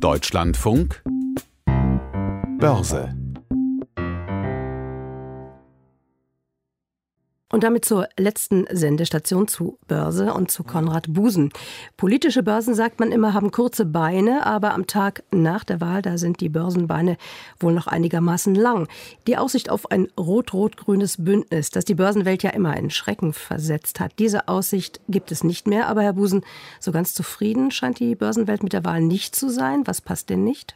Deutschlandfunk. Börse Und damit zur letzten Sendestation zu Börse und zu Konrad Busen. Politische Börsen, sagt man immer, haben kurze Beine, aber am Tag nach der Wahl, da sind die Börsenbeine wohl noch einigermaßen lang. Die Aussicht auf ein rot-rot-grünes Bündnis, das die Börsenwelt ja immer in Schrecken versetzt hat, diese Aussicht gibt es nicht mehr. Aber Herr Busen, so ganz zufrieden scheint die Börsenwelt mit der Wahl nicht zu sein. Was passt denn nicht?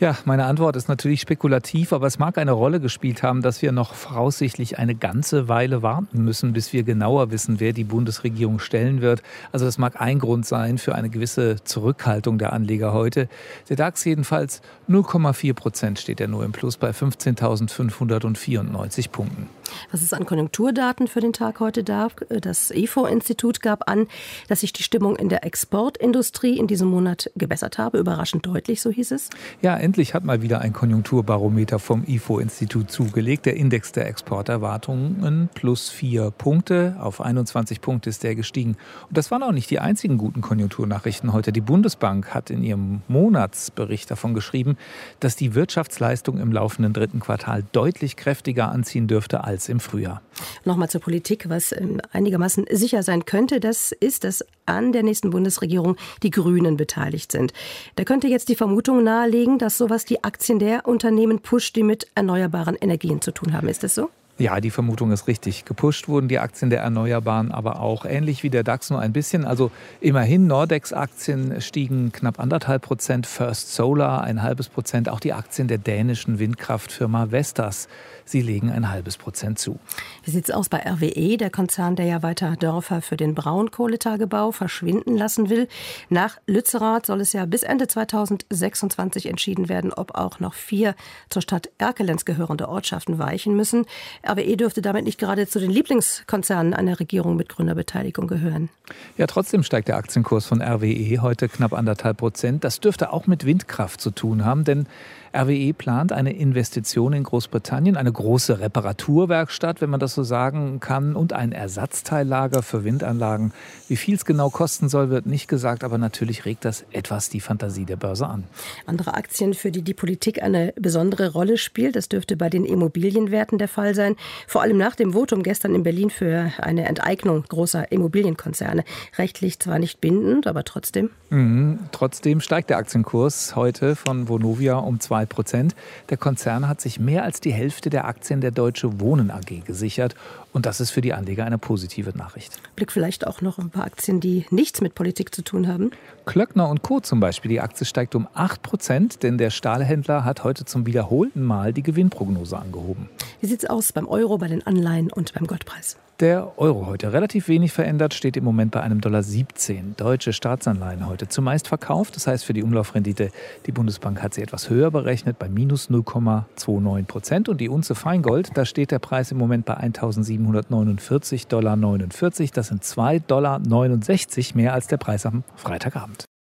Ja, meine Antwort ist natürlich spekulativ, aber es mag eine Rolle gespielt haben, dass wir noch voraussichtlich eine ganze Weile warten müssen, bis wir genauer wissen, wer die Bundesregierung stellen wird. Also das mag ein Grund sein für eine gewisse Zurückhaltung der Anleger heute. Der DAX jedenfalls 0,4 Prozent steht er nur im Plus bei 15.594 Punkten. Was es an Konjunkturdaten für den Tag heute gab, das EFO-Institut gab an, dass sich die Stimmung in der Exportindustrie in diesem Monat gebessert habe. Überraschend deutlich, so hieß es. Ja, endlich hat mal wieder ein Konjunkturbarometer vom IFO-Institut zugelegt. Der Index der Exporterwartungen plus vier Punkte. Auf 21 Punkte ist der gestiegen. Und das waren auch nicht die einzigen guten Konjunkturnachrichten heute. Die Bundesbank hat in ihrem Monatsbericht davon geschrieben, dass die Wirtschaftsleistung im laufenden dritten Quartal deutlich kräftiger anziehen dürfte als im Frühjahr. Nochmal zur Politik, was ähm, einigermaßen sicher sein könnte, das ist, dass an der nächsten Bundesregierung die Grünen beteiligt sind. Da könnte jetzt die Vermutung nahelegen, dass sowas die Aktien der Unternehmen pusht, die mit erneuerbaren Energien zu tun haben. Ist das so? Ja, die Vermutung ist richtig. Gepusht wurden die Aktien der Erneuerbaren aber auch ähnlich wie der DAX nur ein bisschen. Also immerhin, Nordex-Aktien stiegen knapp anderthalb Prozent, First Solar ein halbes Prozent, auch die Aktien der dänischen Windkraftfirma Vestas. Sie legen ein halbes Prozent zu. Wie sieht es aus bei RWE, der Konzern, der ja weiter Dörfer für den Braunkohletagebau verschwinden lassen will? Nach Lützerath soll es ja bis Ende 2026 entschieden werden, ob auch noch vier zur Stadt Erkelenz gehörende Ortschaften weichen müssen. RWE dürfte damit nicht gerade zu den Lieblingskonzernen einer Regierung mit Gründerbeteiligung gehören. Ja, trotzdem steigt der Aktienkurs von RWE heute knapp anderthalb Prozent. Das dürfte auch mit Windkraft zu tun haben, denn RWE plant eine Investition in Großbritannien, eine große Reparaturwerkstatt, wenn man das so sagen kann, und ein Ersatzteillager für Windanlagen. Wie viel es genau kosten soll, wird nicht gesagt, aber natürlich regt das etwas die Fantasie der Börse an. Andere Aktien, für die die Politik eine besondere Rolle spielt, das dürfte bei den Immobilienwerten der Fall sein. Vor allem nach dem Votum gestern in Berlin für eine Enteignung großer Immobilienkonzerne. Rechtlich zwar nicht bindend, aber trotzdem. Mhm. Trotzdem steigt der Aktienkurs heute von Vonovia um zwei 2 Prozent. Der Konzern hat sich mehr als die Hälfte der Aktien der Deutsche Wohnen AG gesichert. Und das ist für die Anleger eine positive Nachricht. Blick vielleicht auch noch ein paar Aktien, die nichts mit Politik zu tun haben. Klöckner und Co. zum Beispiel. Die Aktie steigt um 8 Prozent, denn der Stahlhändler hat heute zum wiederholten Mal die Gewinnprognose angehoben. Wie sieht es aus beim Euro, bei den Anleihen und beim Goldpreis? Der Euro heute relativ wenig verändert, steht im Moment bei einem Dollar 17. Deutsche Staatsanleihen heute zumeist verkauft. Das heißt für die Umlaufrendite, die Bundesbank hat sie etwas höher berechnet, bei minus 0,29 Prozent. Und die Unze Feingold, da steht der Preis im Moment bei 1.749,49 Dollar. Das sind 2,69 Dollar mehr als der Preis am Freitagabend.